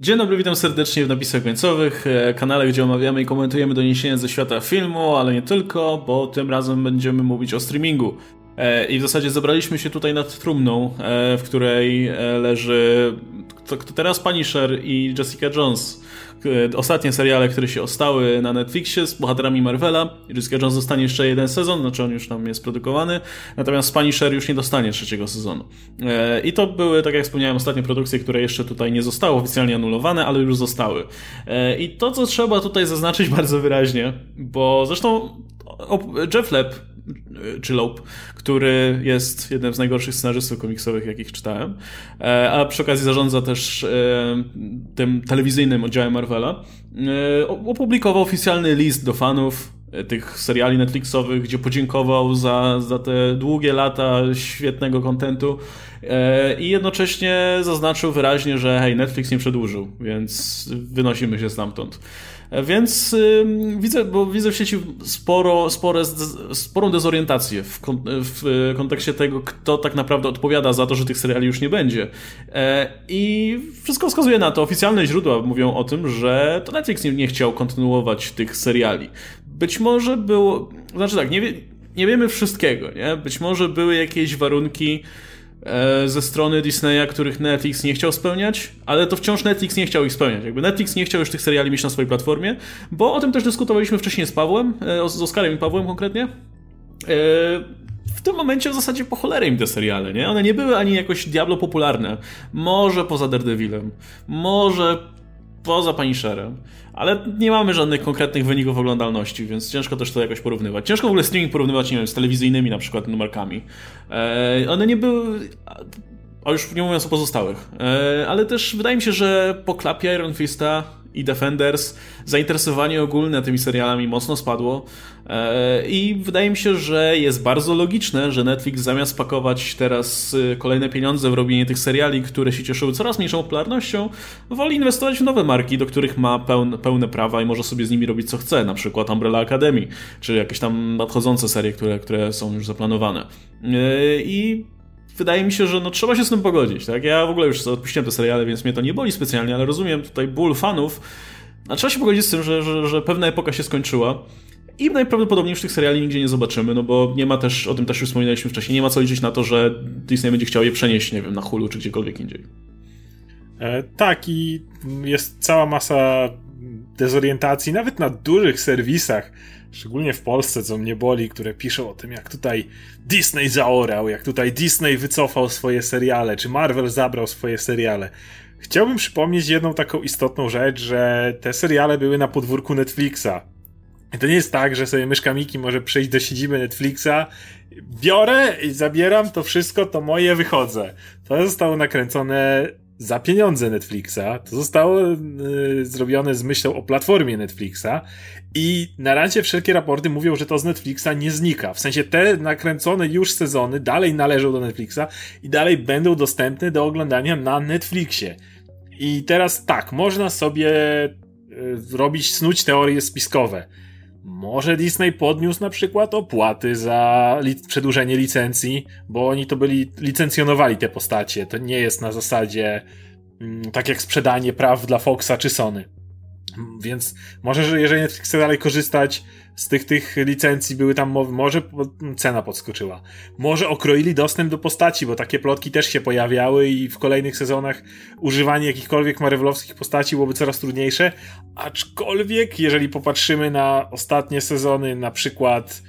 Dzień dobry, witam serdecznie w napisach końcowych, e, kanale, gdzie omawiamy i komentujemy doniesienia ze świata filmu, ale nie tylko, bo tym razem będziemy mówić o streamingu. E, I w zasadzie zebraliśmy się tutaj nad trumną, e, w której leży to, teraz Punisher i Jessica Jones. Ostatnie seriale, które się ostały na Netflixie z bohaterami Marvela. Jessica Jones dostanie jeszcze jeden sezon, znaczy on już tam jest produkowany, natomiast Punisher już nie dostanie trzeciego sezonu. E, I to były, tak jak wspomniałem, ostatnie produkcje, które jeszcze tutaj nie zostały oficjalnie anulowane, ale już zostały. E, I to, co trzeba tutaj zaznaczyć bardzo wyraźnie, bo zresztą Jeff Leb czy Lope, który jest jednym z najgorszych scenarzystów komiksowych, jakich czytałem, e, a przy okazji zarządza też e, tym telewizyjnym oddziałem Marvela, e, opublikował oficjalny list do fanów tych seriali Netflixowych, gdzie podziękował za, za te długie lata świetnego kontentu i jednocześnie zaznaczył wyraźnie, że hej, Netflix nie przedłużył, więc wynosimy się stamtąd. Więc widzę, bo widzę w sieci sporo, spore, sporą dezorientację w, w kontekście tego, kto tak naprawdę odpowiada za to, że tych seriali już nie będzie. E, I wszystko wskazuje na to. Oficjalne źródła mówią o tym, że to Netflix nie, nie chciał kontynuować tych seriali. Być może było, znaczy tak, nie, nie wiemy wszystkiego, nie? Być może były jakieś warunki, ze strony Disneya, których Netflix nie chciał spełniać, ale to wciąż Netflix nie chciał ich spełniać. Jakby Netflix nie chciał już tych seriali mieć na swojej platformie, bo o tym też dyskutowaliśmy wcześniej z Pawłem, e, z Oskarem i Pawłem konkretnie. E, w tym momencie w zasadzie po cholerę im te seriale, nie? One nie były ani jakoś diablo popularne. Może poza Daredevilem, może poza Punisherem, ale nie mamy żadnych konkretnych wyników oglądalności, więc ciężko też to jakoś porównywać. Ciężko w ogóle streaming porównywać, nie wiem, z telewizyjnymi na przykład numerkami. E, one nie były... A już nie mówiąc o pozostałych. E, ale też wydaje mi się, że po klapie Iron Fista i Defenders zainteresowanie ogólne tymi serialami mocno spadło e, i wydaje mi się, że jest bardzo logiczne, że Netflix zamiast pakować teraz y, kolejne pieniądze w robienie tych seriali, które się cieszyły coraz mniejszą popularnością, woli inwestować w nowe marki, do których ma pełne, pełne prawa i może sobie z nimi robić co chce, na przykład Umbrella Academy, czy jakieś tam nadchodzące serie, które, które są już zaplanowane. E, I wydaje mi się, że no, trzeba się z tym pogodzić. Tak? Ja w ogóle już odpuściłem te seriale, więc mnie to nie boli specjalnie, ale rozumiem tutaj ból fanów. A trzeba się pogodzić z tym, że, że, że pewna epoka się skończyła. I najprawdopodobniej już tych seriali nigdzie nie zobaczymy, no bo nie ma też, o tym też już wspominaliśmy wcześniej, nie ma co liczyć na to, że Disney będzie chciał je przenieść, nie wiem, na Hulu czy gdziekolwiek indziej. E, tak i jest cała masa dezorientacji, nawet na dużych serwisach, szczególnie w Polsce, co mnie boli, które piszą o tym, jak tutaj Disney zaorał, jak tutaj Disney wycofał swoje seriale, czy Marvel zabrał swoje seriale. Chciałbym przypomnieć jedną taką istotną rzecz, że te seriale były na podwórku Netflixa. I to nie jest tak, że sobie myszka Miki może przyjść do siedziby Netflixa, biorę i zabieram to wszystko, to moje, wychodzę. To zostało nakręcone za pieniądze Netflixa. To zostało y, zrobione z myślą o platformie Netflixa i na razie wszelkie raporty mówią, że to z Netflixa nie znika. W sensie te nakręcone już sezony dalej należą do Netflixa i dalej będą dostępne do oglądania na Netflixie. I teraz tak, można sobie y, robić, snuć teorie spiskowe. Może Disney podniósł na przykład opłaty za przedłużenie licencji, bo oni to byli, licencjonowali te postacie. To nie jest na zasadzie mm, tak jak sprzedanie praw dla Foxa czy Sony. Więc może, że jeżeli Netflix chce dalej korzystać z tych, tych licencji, były tam mowy, może cena podskoczyła. Może okroili dostęp do postaci, bo takie plotki też się pojawiały i w kolejnych sezonach używanie jakichkolwiek marvelowskich postaci byłoby coraz trudniejsze. Aczkolwiek, jeżeli popatrzymy na ostatnie sezony, na przykład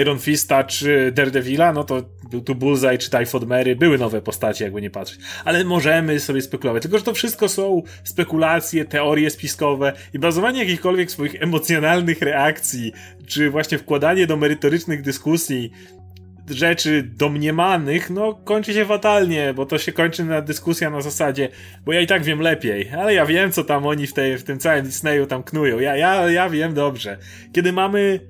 Iron Fista czy Daredevila, no to był tu Bullseye czy Typhoid Mary, były nowe postacie, jakby nie patrzeć. Ale możemy sobie spekulować. Tylko, że to wszystko są spekulacje, teorie spiskowe i bazowanie jakichkolwiek swoich emocjonalnych reakcji, czy właśnie wkładanie do merytorycznych dyskusji rzeczy domniemanych, no kończy się fatalnie, bo to się kończy na dyskusja na zasadzie, bo ja i tak wiem lepiej, ale ja wiem, co tam oni w, tej, w tym całym Disneyu tam knują. Ja, ja, ja wiem dobrze. Kiedy mamy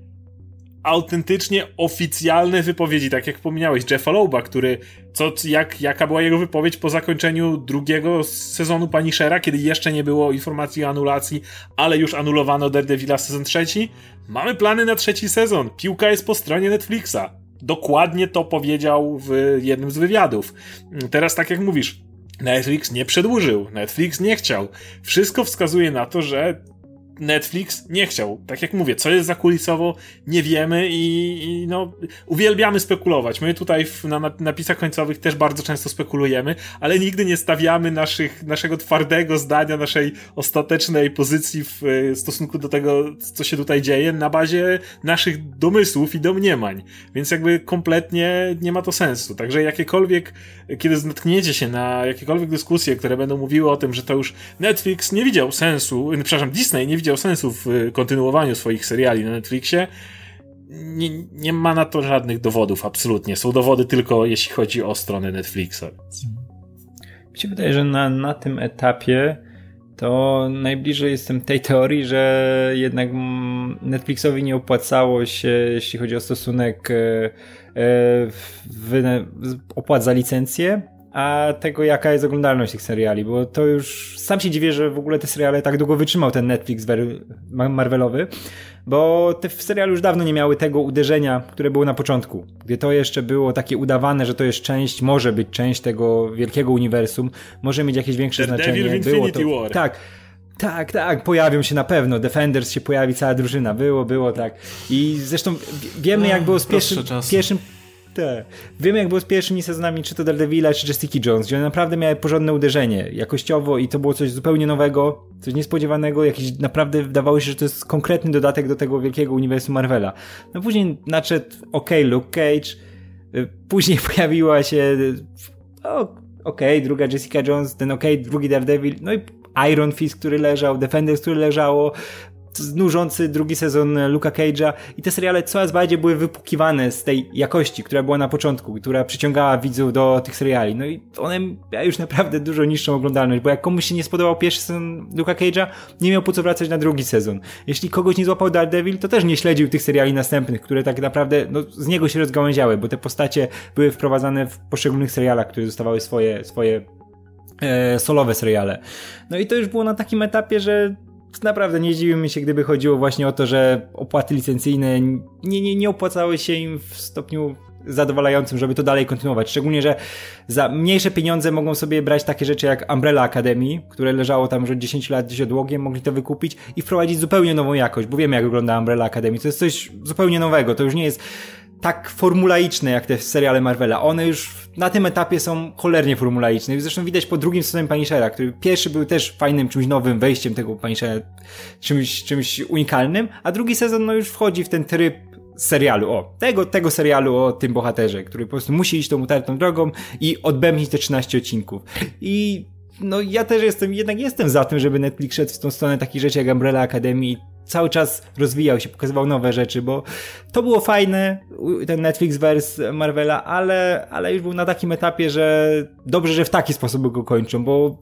autentycznie oficjalne wypowiedzi, tak jak wspomniałeś, Jeffa Loba, który, co, jak, jaka była jego wypowiedź po zakończeniu drugiego sezonu Punishera, kiedy jeszcze nie było informacji o anulacji, ale już anulowano Daredevila sezon trzeci? Mamy plany na trzeci sezon. Piłka jest po stronie Netflixa. Dokładnie to powiedział w jednym z wywiadów. Teraz, tak jak mówisz, Netflix nie przedłużył, Netflix nie chciał. Wszystko wskazuje na to, że Netflix nie chciał. Tak jak mówię, co jest zakulisowo, nie wiemy i, i no, uwielbiamy spekulować. My tutaj w, na napisach końcowych też bardzo często spekulujemy, ale nigdy nie stawiamy naszych, naszego twardego zdania, naszej ostatecznej pozycji w stosunku do tego, co się tutaj dzieje, na bazie naszych domysłów i domniemań. Więc jakby kompletnie nie ma to sensu. Także jakiekolwiek, kiedy natkniecie się na jakiekolwiek dyskusje, które będą mówiły o tym, że to już Netflix nie widział sensu, przepraszam, Disney nie widział widział sensu w y, kontynuowaniu swoich seriali na Netflixie. Nie, nie ma na to żadnych dowodów, absolutnie. Są dowody tylko jeśli chodzi o stronę Netflixa. Mi się wydaje, że na, na tym etapie to najbliżej jestem tej teorii, że jednak Netflixowi nie opłacało się, jeśli chodzi o stosunek e, e, opłat za licencję, a tego jaka jest oglądalność tych seriali, bo to już sam się dziwię, że w ogóle te seriale tak długo wytrzymał ten Netflix Marvelowy, bo te seriale już dawno nie miały tego uderzenia, które było na początku, gdzie to jeszcze było takie udawane, że to jest część, może być część tego wielkiego uniwersum, może mieć jakieś większe The znaczenie. Devil było to, War. Tak. Tak, tak, pojawią się na pewno. Defenders się pojawi, cała drużyna. Było, było, tak. I zresztą wiemy, jak było z pierwszym, pierwszym te. Wiemy, jak było z pierwszymi sezonami, czy to Daredevila, czy Jessica Jones, gdzie one naprawdę miały porządne uderzenie jakościowo i to było coś zupełnie nowego, coś niespodziewanego, jakiś naprawdę wydawało się, że to jest konkretny dodatek do tego wielkiego uniwersum Marvela. No później nadszedł OK Luke Cage, y, później pojawiła się OK, druga Jessica Jones, ten OK, drugi Daredevil, no i Iron Fist, który leżał, Defenders, który leżało, znużący drugi sezon Luka Cage'a i te seriale coraz bardziej były wypukiwane z tej jakości, która była na początku, która przyciągała widzów do tych seriali. No i one miały już naprawdę dużo niższą oglądalność, bo jak komuś się nie spodobał pierwszy sezon Luka Cage'a, nie miał po co wracać na drugi sezon. Jeśli kogoś nie złapał Daredevil, to też nie śledził tych seriali następnych, które tak naprawdę no, z niego się rozgałęziały, bo te postacie były wprowadzane w poszczególnych serialach, które dostawały swoje, swoje e, solowe seriale. No i to już było na takim etapie, że naprawdę nie dziwiłbym się, gdyby chodziło właśnie o to, że opłaty licencyjne nie, nie, nie opłacały się im w stopniu zadowalającym, żeby to dalej kontynuować. Szczególnie, że za mniejsze pieniądze mogą sobie brać takie rzeczy jak Umbrella Academy, które leżało tam już od 10 lat gdzieś odłogiem, mogli to wykupić i wprowadzić zupełnie nową jakość, bo wiemy jak wygląda Umbrella Academy. To jest coś zupełnie nowego. To już nie jest tak formulaiczne jak te seriale Marvela. One już na tym etapie są cholernie formulaiczne. Zresztą widać po drugim sezonie Punishera, który pierwszy był też fajnym, czymś nowym wejściem tego Punishera, czymś, czymś unikalnym, a drugi sezon no już wchodzi w ten tryb serialu, o, tego, tego serialu o tym bohaterze, który po prostu musi iść tą utartą drogą i odbębnić te 13 odcinków. I no ja też jestem, jednak jestem za tym, żeby Netflix szedł w tą stronę takich rzeczy jak Umbrella Academy cały czas rozwijał się, pokazywał nowe rzeczy, bo to było fajne, ten Netflix verse Marvela, ale, ale już był na takim etapie, że dobrze, że w taki sposób go kończą, bo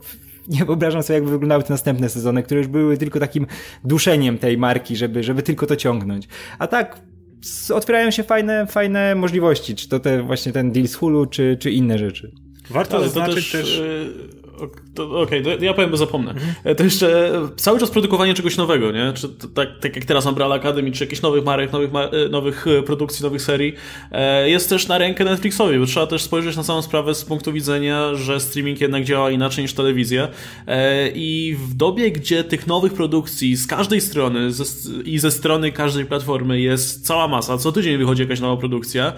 nie wyobrażam sobie, jakby wyglądały te następne sezony, które już były tylko takim duszeniem tej marki, żeby, żeby tylko to ciągnąć. A tak otwierają się fajne, fajne możliwości, czy to te, właśnie ten deal z Hulu, czy, czy inne rzeczy. Warto zaznaczyć też... też e, Okej, okay, ja powiem, bo zapomnę. Mhm. To jeszcze cały czas produkowanie czegoś nowego, nie? Czy tak, tak jak teraz Umbrella Academy, czy jakichś nowych marek, nowych, e, nowych e, produkcji, nowych serii, e, jest też na rękę Netflixowi, bo trzeba też spojrzeć na samą sprawę z punktu widzenia, że streaming jednak działa inaczej niż telewizja. I w dobie, gdzie tych nowych produkcji z każdej strony ze, i ze strony każdej platformy jest cała masa, co tydzień wychodzi jakaś nowa produkcja,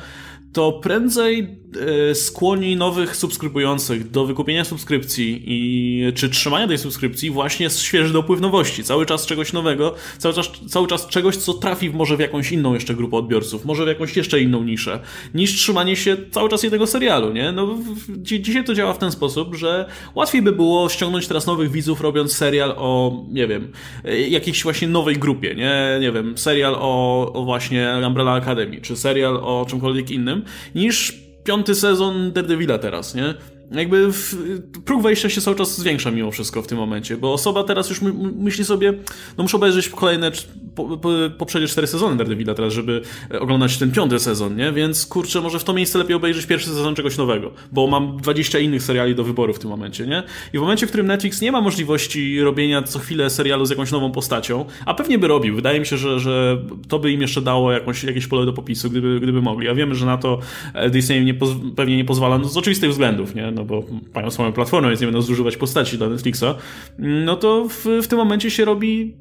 to prędzej e, skłoni nowych subskrybujących do wykupienia subskrypcji i czy trzymania tej subskrypcji właśnie świeży dopływ nowości. Cały czas czegoś nowego, cały czas, cały czas czegoś, co trafi może w jakąś inną jeszcze grupę odbiorców, może w jakąś jeszcze inną niszę, niż trzymanie się cały czas jednego serialu, nie? No, dzisiaj to działa w ten sposób, że łatwiej by było ściągnąć teraz nowych widzów robiąc serial o, nie wiem, e, jakiejś właśnie nowej grupie, nie? Nie wiem, serial o, o właśnie Umbrella Academy, czy serial o czymkolwiek innym, niż piąty sezon Daredevila teraz, nie? Jakby w, próg wejścia się cały czas zwiększa mimo wszystko w tym momencie, bo osoba teraz już my, myśli sobie, no muszę obejrzeć kolejne po, po, poprzednie cztery sezony Daredevila teraz, żeby oglądać ten piąty sezon, nie? Więc kurczę, może w to miejsce lepiej obejrzeć pierwszy sezon czegoś nowego, bo mam 20 innych seriali do wyboru w tym momencie, nie? I w momencie, w którym Netflix nie ma możliwości robienia co chwilę serialu z jakąś nową postacią, a pewnie by robił, wydaje mi się, że, że to by im jeszcze dało jakąś, jakieś pole do popisu, gdyby, gdyby mogli. Ja wiemy, że na to Disney nie, pewnie nie pozwala, no z oczywistych względów, nie? No, bo mają swoją platformę, więc nie będą zużywać postaci dla Netflixa, no to w, w tym momencie się robi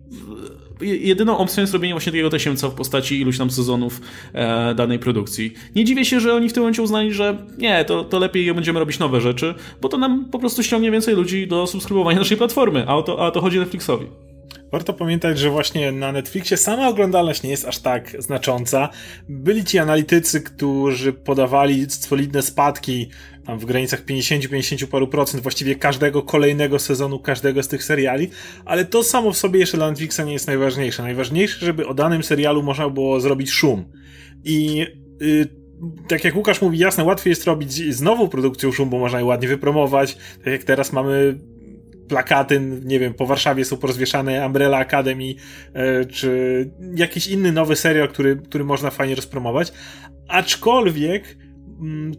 jedyną opcją jest robienie właśnie takiego tasiemca w postaci iluś tam sezonów e, danej produkcji. Nie dziwię się, że oni w tym momencie uznali, że nie, to, to lepiej będziemy robić nowe rzeczy, bo to nam po prostu ściągnie więcej ludzi do subskrybowania naszej platformy, a o to, a to chodzi Netflixowi. Warto pamiętać, że właśnie na Netflixie sama oglądalność nie jest aż tak znacząca. Byli ci analitycy, którzy podawali solidne spadki tam w granicach 50-50 paru procent właściwie każdego kolejnego sezonu, każdego z tych seriali, ale to samo w sobie jeszcze dla Netflixa nie jest najważniejsze. Najważniejsze, żeby o danym serialu można było zrobić szum. I yy, tak jak Łukasz mówi, jasne, łatwiej jest robić z nową produkcją szum, bo można je ładnie wypromować. Tak jak teraz mamy plakaty, nie wiem, po Warszawie są porozwieszane Umbrella Academy, e, czy jakiś inny nowy serial, który, który można fajnie rozpromować. Aczkolwiek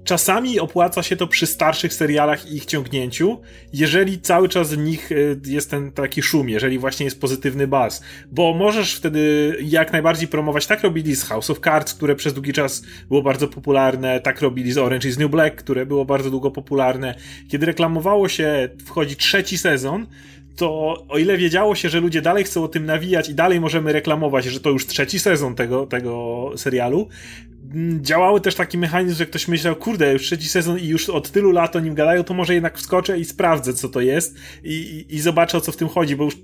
czasami opłaca się to przy starszych serialach i ich ciągnięciu, jeżeli cały czas w nich y, jest ten taki szum, jeżeli właśnie jest pozytywny buzz, bo możesz wtedy jak najbardziej promować, tak robili z House of Cards, które przez długi czas było bardzo popularne, tak robili z Orange is New Black, które było bardzo długo popularne. Kiedy reklamowało się, wchodzi trzeci sezon, to o ile wiedziało się, że ludzie dalej chcą o tym nawijać i dalej możemy reklamować, że to już trzeci sezon tego, tego serialu, działały też taki mechanizm, że ktoś myślał, kurde, już trzeci sezon i już od tylu lat o nim gadają, to może jednak wskoczę i sprawdzę, co to jest i, i, zobaczę, o co w tym chodzi, bo już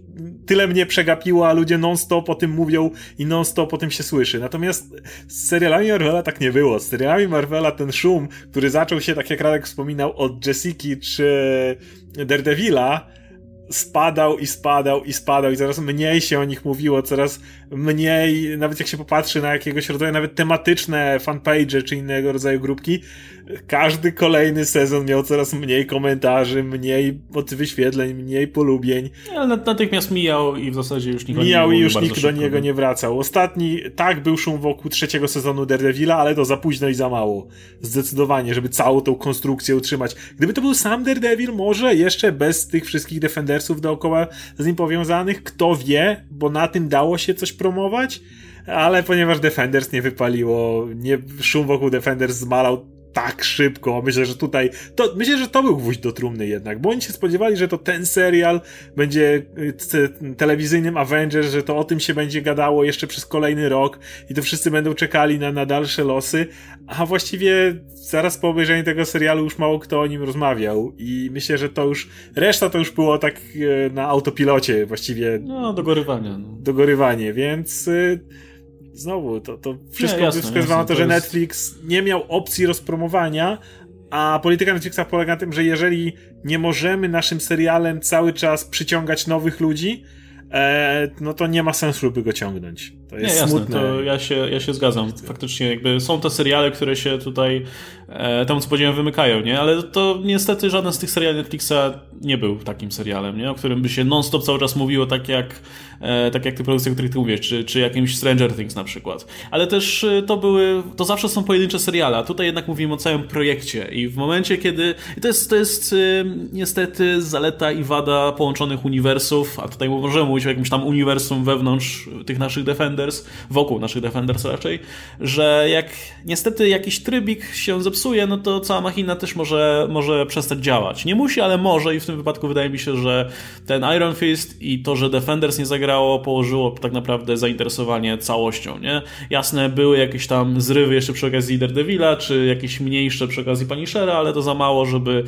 tyle mnie przegapiło, a ludzie non-stop o tym mówią i non-stop o tym się słyszy. Natomiast z serialami Marvela tak nie było. Z serialami Marvela ten szum, który zaczął się, tak jak Radek wspominał, od Jessica czy Daredevila, spadał i spadał i spadał i coraz mniej się o nich mówiło, coraz mniej, nawet jak się popatrzy na jakiegoś rodzaju nawet tematyczne fanpage czy innego rodzaju grupki, każdy kolejny sezon miał coraz mniej komentarzy, mniej wyświetleń, mniej polubień. Ale natychmiast mijał i w zasadzie już nikt Mijał i już nikt do niego nie wracał. Ostatni, tak, był szum wokół trzeciego sezonu Daredevila, ale to za późno i za mało. Zdecydowanie, żeby całą tą konstrukcję utrzymać. Gdyby to był sam Daredevil, może jeszcze bez tych wszystkich Defendersów dookoła z nim powiązanych, kto wie, bo na tym dało się coś promować, ale ponieważ Defenders nie wypaliło, nie, szum wokół Defenders zmalał tak szybko. Myślę, że tutaj, to, myślę, że to był gwóźdź do trumny jednak, bo oni się spodziewali, że to ten serial będzie y, telewizyjnym Avengers, że to o tym się będzie gadało jeszcze przez kolejny rok i to wszyscy będą czekali na, na dalsze losy, a właściwie zaraz po obejrzeniu tego serialu już mało kto o nim rozmawiał i myślę, że to już, reszta to już było tak y, na autopilocie właściwie. No, dogorywanie. No. Dogorywanie, więc y, znowu, to, to wszystko nie, wskazuje na to, że jest... Netflix nie miał opcji rozpromowania, a polityka Netflixa polega na tym, że jeżeli nie możemy naszym serialem cały czas przyciągać nowych ludzi, e, no to nie ma sensu, żeby go ciągnąć. To jest nie, jasne, smutne. To ja się, ja się zgadzam. Faktycznie jakby są te seriale, które się tutaj temu co powiedziałem wymykają, nie? Ale to niestety żaden z tych seriali Netflixa nie był takim serialem, nie? O którym by się non-stop cały czas mówiło tak jak E, tak jak te produkcje, o których ty mówisz, czy, czy jakimś Stranger Things na przykład. Ale też e, to były, to zawsze są pojedyncze seriale, a tutaj jednak mówimy o całym projekcie i w momencie, kiedy, i to jest, to jest e, niestety zaleta i wada połączonych uniwersów, a tutaj możemy mówić o jakimś tam uniwersum wewnątrz tych naszych Defenders, wokół naszych Defenders raczej, że jak niestety jakiś trybik się zepsuje, no to cała machina też może, może przestać działać. Nie musi, ale może i w tym wypadku wydaje mi się, że ten Iron Fist i to, że Defenders nie zagra zagrało, położyło tak naprawdę zainteresowanie całością, nie? Jasne, były jakieś tam zrywy jeszcze przy okazji Daredevila, czy jakieś mniejsze przy okazji Punishera, ale to za mało, żeby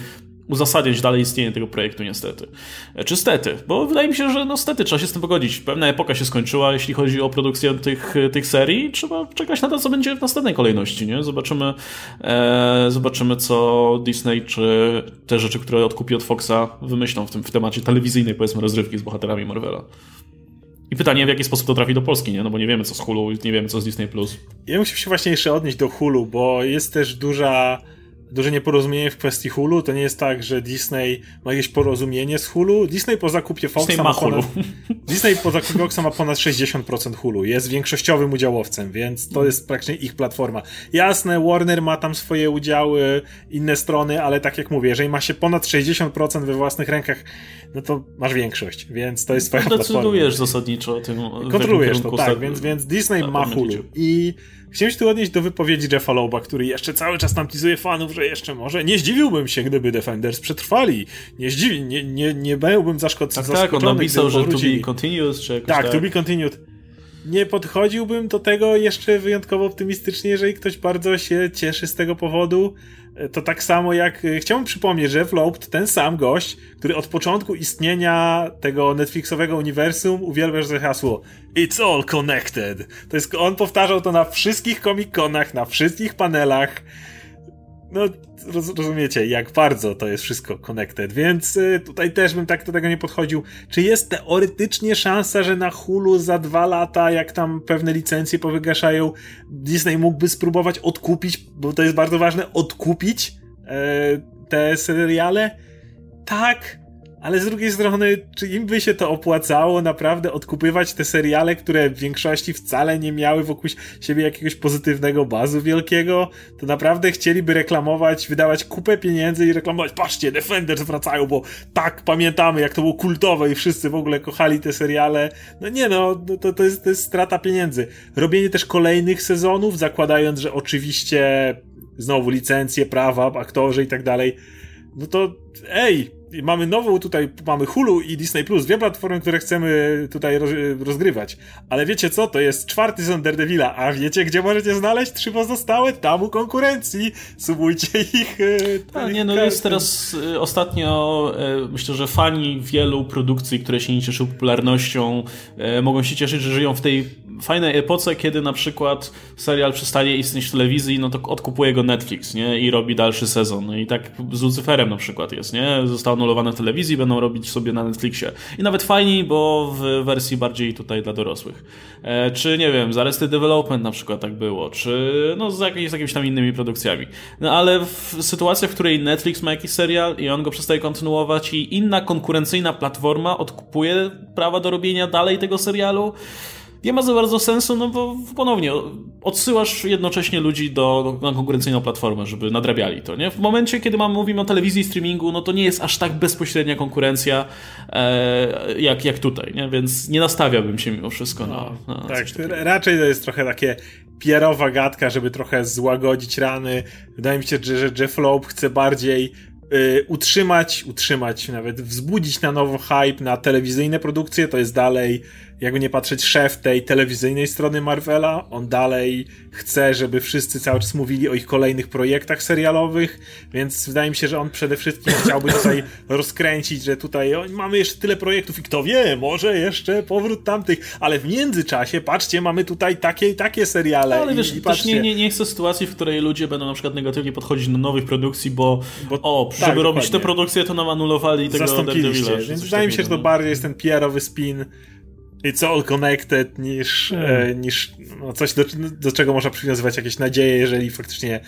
uzasadniać dalej istnienie tego projektu niestety. E, czy stety, bo wydaje mi się, że no stety trzeba się z tym pogodzić. Pewna epoka się skończyła, jeśli chodzi o produkcję tych, tych serii. Trzeba czekać na to, co będzie w następnej kolejności, nie? Zobaczymy, e, zobaczymy co Disney, czy te rzeczy, które odkupi od Foxa wymyślą w tym w temacie telewizyjnej, powiedzmy, rozrywki z bohaterami Marvela. I pytanie, w jaki sposób to trafi do Polski, nie? No bo nie wiemy co z Hulu, nie wiemy co z Disney+. Ja muszę się właśnie jeszcze odnieść do Hulu, bo jest też duża duże nieporozumienie w kwestii Hulu. To nie jest tak, że Disney ma jakieś porozumienie z Hulu. Disney po zakupie Foxa Disney ma, ponad, Disney po zakupie Foxa ma ponad 60% Hulu. Jest większościowym udziałowcem, więc to jest praktycznie ich platforma. Jasne, Warner ma tam swoje udziały, inne strony, ale tak jak mówię, jeżeli ma się ponad 60% we własnych rękach, no to masz większość, więc to jest twoja Decydujesz platforma. Decydujesz zasadniczo o tym. Kontrolujesz to, tak, więc, więc Disney ma Hulu. I Chciałem się tu odnieść do wypowiedzi Jeffa Loba, który jeszcze cały czas nam fanów, może jeszcze, może. Nie zdziwiłbym się, gdyby Defenders przetrwali. Nie zdziwi, nie, nie, nie byłbym zaszkod, tak, Tak, on napisał, że to be continued, czy tak, tak, to be continued. Nie podchodziłbym do tego jeszcze wyjątkowo optymistycznie, jeżeli ktoś bardzo się cieszy z tego powodu. To tak samo jak e, chciałbym przypomnieć, że Floped, ten sam gość, który od początku istnienia tego Netflixowego uniwersum uwielbia że hasło It's all connected. To jest, on powtarzał to na wszystkich comic-conach, na wszystkich panelach no, roz, rozumiecie, jak bardzo to jest wszystko connected, więc y, tutaj też bym tak do tego nie podchodził. Czy jest teoretycznie szansa, że na Hulu za dwa lata, jak tam pewne licencje powygaszają, Disney mógłby spróbować odkupić, bo to jest bardzo ważne, odkupić e, te seriale? Tak, ale z drugiej strony, czy im by się to opłacało naprawdę odkupywać te seriale, które w większości wcale nie miały wokół siebie jakiegoś pozytywnego bazu wielkiego? To naprawdę chcieliby reklamować, wydawać kupę pieniędzy i reklamować, patrzcie, Defenders wracają, bo tak pamiętamy, jak to było kultowe i wszyscy w ogóle kochali te seriale. No nie no, to, to, jest, to jest strata pieniędzy. Robienie też kolejnych sezonów, zakładając, że oczywiście znowu licencje, prawa, aktorzy i tak dalej, no to ej, mamy nową tutaj, mamy Hulu i Disney Plus, dwie platformy, które chcemy tutaj rozgrywać. Ale wiecie co? To jest czwarty sezon Daredevila, a wiecie gdzie możecie znaleźć trzy pozostałe? Tam u konkurencji. Subujcie ich. E, a nie, no jest teraz e, ostatnio, e, myślę, że fani wielu produkcji, które się nie cieszą popularnością, mogą się cieszyć, że żyją w tej fajnej epoce, kiedy na przykład serial przestaje istnieć w telewizji, no to odkupuje go Netflix, nie? I robi dalszy sezon. No i tak z Lucyferem na przykład jest, nie? Został anulowany w telewizji, będą robić sobie na Netflixie. I nawet fajniej, bo w wersji bardziej tutaj dla dorosłych. E, czy, nie wiem, z Arrested Development na przykład tak było, czy no z, jakimiś, z jakimiś tam innymi produkcjami. No ale w sytuacji, w której Netflix ma jakiś serial i on go przestaje kontynuować i inna konkurencyjna platforma odkupuje prawa do robienia dalej tego serialu, nie ma za bardzo sensu, no bo ponownie odsyłasz jednocześnie ludzi do, na konkurencyjną platformę, żeby nadrabiali to, nie? W momencie, kiedy mamy, mówimy o telewizji i streamingu, no to nie jest aż tak bezpośrednia konkurencja e, jak, jak tutaj, nie? Więc nie nastawiałbym się mimo wszystko no, na, na Tak, raczej to jest trochę takie pierowa gadka, żeby trochę złagodzić rany. Wydaje mi się, że, że Jeff Loeb chce bardziej y, utrzymać, utrzymać, nawet wzbudzić na nowo hype na telewizyjne produkcje, to jest dalej jakby nie patrzeć, szef tej telewizyjnej strony Marvela. On dalej chce, żeby wszyscy cały czas mówili o ich kolejnych projektach serialowych, więc wydaje mi się, że on przede wszystkim chciałby tutaj rozkręcić, że tutaj o, mamy jeszcze tyle projektów i kto wie, może jeszcze powrót tamtych, ale w międzyczasie, patrzcie, mamy tutaj takie i takie seriale. No, ale wiesz, i, i też nie, nie, nie chcę sytuacji, w której ludzie będą na przykład negatywnie podchodzić do nowych produkcji, bo, bo o, tak, żeby robić te produkcje, to nam anulowali tego Zastąpiliście, więc wydaje mi się, że to bardziej jest ten PR-owy spin It's all connected niż, hmm. e, niż no coś, do, do czego można przywiązywać jakieś nadzieje, jeżeli faktycznie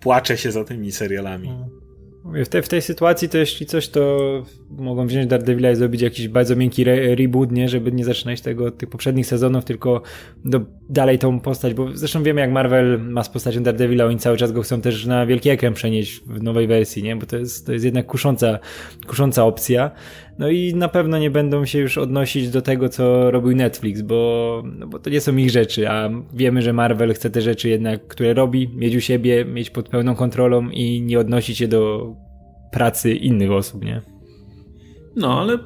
płacze się za tymi serialami. Hmm. W, te, w tej sytuacji to jeśli coś, to mogą wziąć Daredevila i zrobić jakiś bardzo miękki re reboot, nie? Żeby nie zaczynać tego tych poprzednich sezonów, tylko do, dalej tą postać, bo zresztą wiemy jak Marvel ma z postacią Daredevila, oni cały czas go chcą też na wielki ekran przenieść w nowej wersji, nie? Bo to jest, to jest jednak kusząca, kusząca opcja. No i na pewno nie będą się już odnosić do tego, co robił Netflix, bo, no bo to nie są ich rzeczy, a wiemy, że Marvel chce te rzeczy jednak, które robi, mieć u siebie, mieć pod pełną kontrolą i nie odnosić się do pracy innych osób, nie? No, ale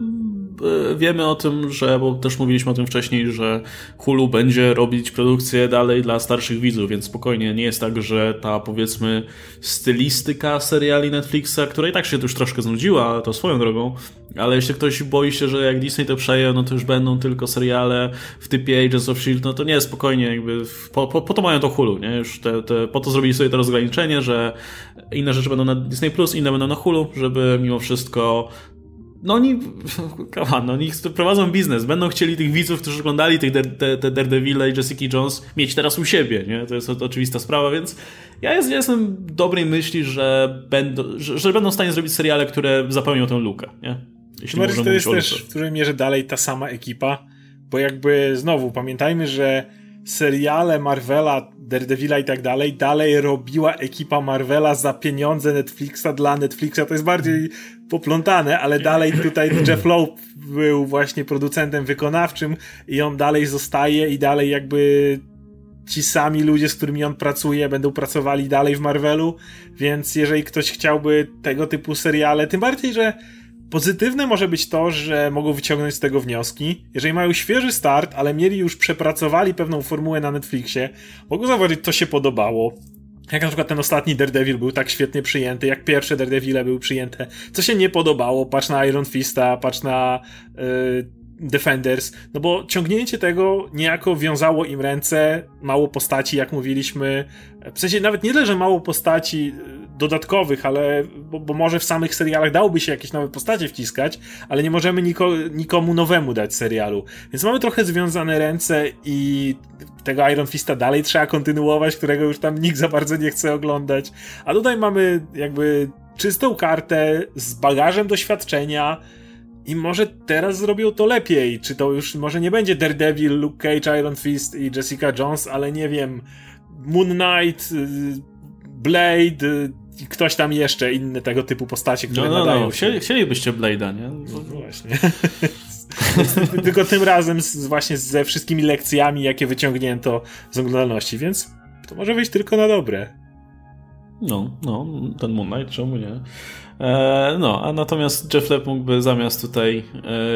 wiemy o tym, że, bo też mówiliśmy o tym wcześniej, że Hulu będzie robić produkcję dalej dla starszych widzów, więc spokojnie, nie jest tak, że ta powiedzmy stylistyka seriali Netflixa, która i tak się już troszkę znudziła, to swoją drogą, ale jeśli ktoś boi się, że jak Disney to przeje, no to już będą tylko seriale w typie Agents of S.H.I.E.L.D., no to nie, spokojnie, jakby po, po, po to mają to Hulu, nie? Już te, te, po to zrobili sobie to rozgraniczenie, że inne rzeczy będą na Disney+, inne będą na Hulu, żeby mimo wszystko no oni, on, no oni prowadzą biznes, będą chcieli tych widzów, którzy oglądali tych te, te Daredevil i Jessica Jones mieć teraz u siebie, nie? To jest oczywista sprawa, więc ja, jest, ja jestem dobrej myśli, że będą, że, że, będą w stanie zrobić seriale, które zapełnią tę lukę, nie? Jeśli Marcin, to jest też w której mierze dalej ta sama ekipa, bo jakby znowu pamiętajmy, że seriale Marvela, Daredevila i tak dalej, dalej robiła ekipa Marvela za pieniądze Netflixa dla Netflixa. To jest bardziej poplątane, ale dalej tutaj Jeff Lowe był właśnie producentem wykonawczym i on dalej zostaje i dalej jakby ci sami ludzie, z którymi on pracuje, będą pracowali dalej w Marvelu, więc jeżeli ktoś chciałby tego typu seriale, tym bardziej, że Pozytywne może być to, że mogą wyciągnąć z tego wnioski. Jeżeli mają świeży start, ale mieli już przepracowali pewną formułę na Netflixie, mogą zauważyć, co się podobało. Jak na przykład ten ostatni Daredevil był tak świetnie przyjęty, jak pierwsze Daredevile były przyjęte. Co się nie podobało, patrz na Iron Fista, patrz na yy, Defenders, no bo ciągnięcie tego niejako wiązało im ręce, mało postaci, jak mówiliśmy. W sensie nawet nie tyle, że mało postaci, dodatkowych, ale bo, bo, może w samych serialach dałoby się jakieś nowe postacie wciskać, ale nie możemy niko, nikomu nowemu dać serialu. Więc mamy trochę związane ręce i tego Iron Fista dalej trzeba kontynuować, którego już tam nikt za bardzo nie chce oglądać. A tutaj mamy jakby czystą kartę z bagażem doświadczenia, i może teraz zrobią to lepiej. Czy to już może nie będzie Daredevil, Luke Cage, Iron Fist i Jessica Jones, ale nie wiem, Moon Knight, y, Blade, i ktoś tam jeszcze, inne tego typu postacie, które no, no, nadają no. Chcieli, chcielibyście Blade'a, nie? No, właśnie. Tylko tym razem z, właśnie ze wszystkimi lekcjami, jakie wyciągnięto z oglądalności, więc to może wyjść tylko na dobre. No, no, ten Moon Knight, czemu nie? E, no, a natomiast Jeff Lepp mógłby zamiast tutaj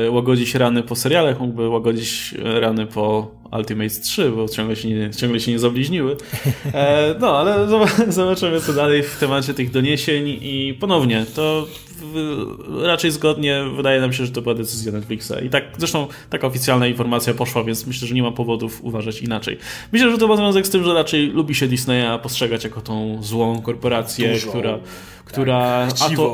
e, łagodzić rany po serialach, mógłby łagodzić rany po Ultimates 3, bo ciągle się nie, ciągle się nie zabliźniły. E, no, ale zobaczymy co dalej w temacie tych doniesień i ponownie, to raczej zgodnie wydaje nam się, że to była decyzja Netflixa. I tak, zresztą taka oficjalna informacja poszła, więc myślę, że nie ma powodów uważać inaczej. Myślę, że to ma związek z tym, że raczej lubi się Disneya postrzegać jako tą złą korporację, Dużą. która która tak, a, to,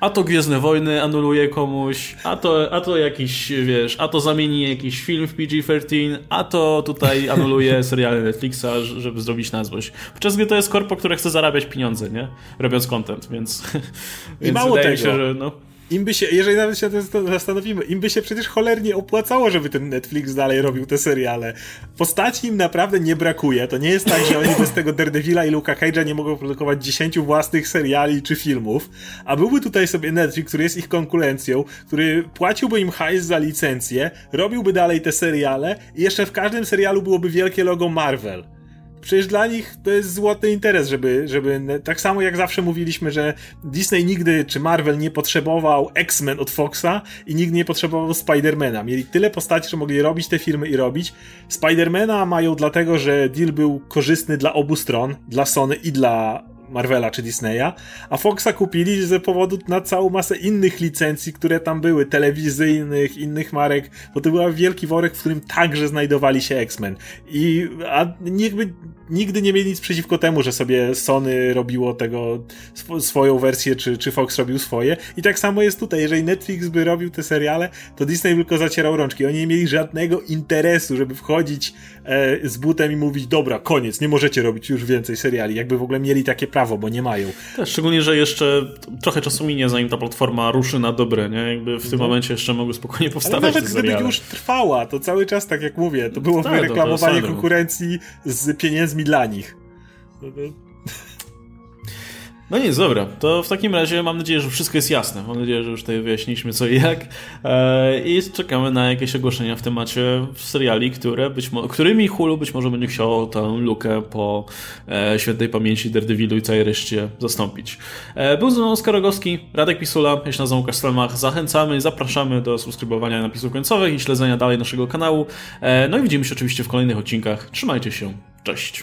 a to Gwiezdne Wojny anuluje komuś, a to, a to jakiś, wiesz, a to zamieni jakiś film w PG-13, a to tutaj anuluje seriale Netflixa, żeby zrobić na złość. Podczas gdy to jest korpo, które chce zarabiać pieniądze, nie? Robiąc content, więc, I więc mało tego. Się, że no im by się, jeżeli nawet się zastanowimy, im by się przecież cholernie opłacało, żeby ten Netflix dalej robił te seriale. Postaci im naprawdę nie brakuje. To nie jest tak, że oni bez tego Daredevila i Luka Cage'a nie mogą produkować 10 własnych seriali czy filmów, a byłby tutaj sobie Netflix, który jest ich konkurencją, który płaciłby im hajs za licencję, robiłby dalej te seriale i jeszcze w każdym serialu byłoby wielkie logo Marvel. Przecież dla nich to jest złoty interes, żeby, żeby. Tak samo jak zawsze mówiliśmy, że Disney nigdy czy Marvel nie potrzebował X-Men od Foxa i nigdy nie potrzebował Spidermana. Mieli tyle postaci, że mogli robić te firmy i robić. Spidermana mają dlatego, że deal był korzystny dla obu stron, dla Sony i dla Marvela czy Disneya, a Foxa kupili ze powodu na całą masę innych licencji, które tam były, telewizyjnych, innych marek, bo to był wielki worek, w którym także znajdowali się X-Men. I a jakby nigdy nie mieli nic przeciwko temu, że sobie Sony robiło tego sw swoją wersję, czy, czy Fox robił swoje. I tak samo jest tutaj. Jeżeli Netflix by robił te seriale, to Disney tylko zacierał rączki. Oni nie mieli żadnego interesu, żeby wchodzić e, z butem i mówić, dobra, koniec, nie możecie robić już więcej seriali. Jakby w ogóle mieli takie prawo, bo nie mają. Tak, szczególnie, że jeszcze trochę czasu minie, zanim ta platforma ruszy na dobre, nie? Jakby w tym no. momencie jeszcze mogły spokojnie powstawać Ale nawet gdyby już trwała, to cały czas, tak jak mówię, to było tak, reklamowanie konkurencji z pieniędzmi dla nich. No, nic, dobra. To w takim razie mam nadzieję, że wszystko jest jasne. Mam nadzieję, że już tutaj wyjaśniliśmy co i jak. E, I czekamy na jakieś ogłoszenia w temacie seriali, które być którymi Hulu być może będzie chciał tę lukę po e, świętej pamięci Daredevilu i całej reszcie zastąpić. E, był z nami Oskar Rogowski, Radek Pisula, ja się nazywam Łukasz. Zachęcamy, zapraszamy do subskrybowania napisów końcowych i śledzenia dalej naszego kanału. no i widzimy się oczywiście w kolejnych odcinkach. Trzymajcie się. Cześć.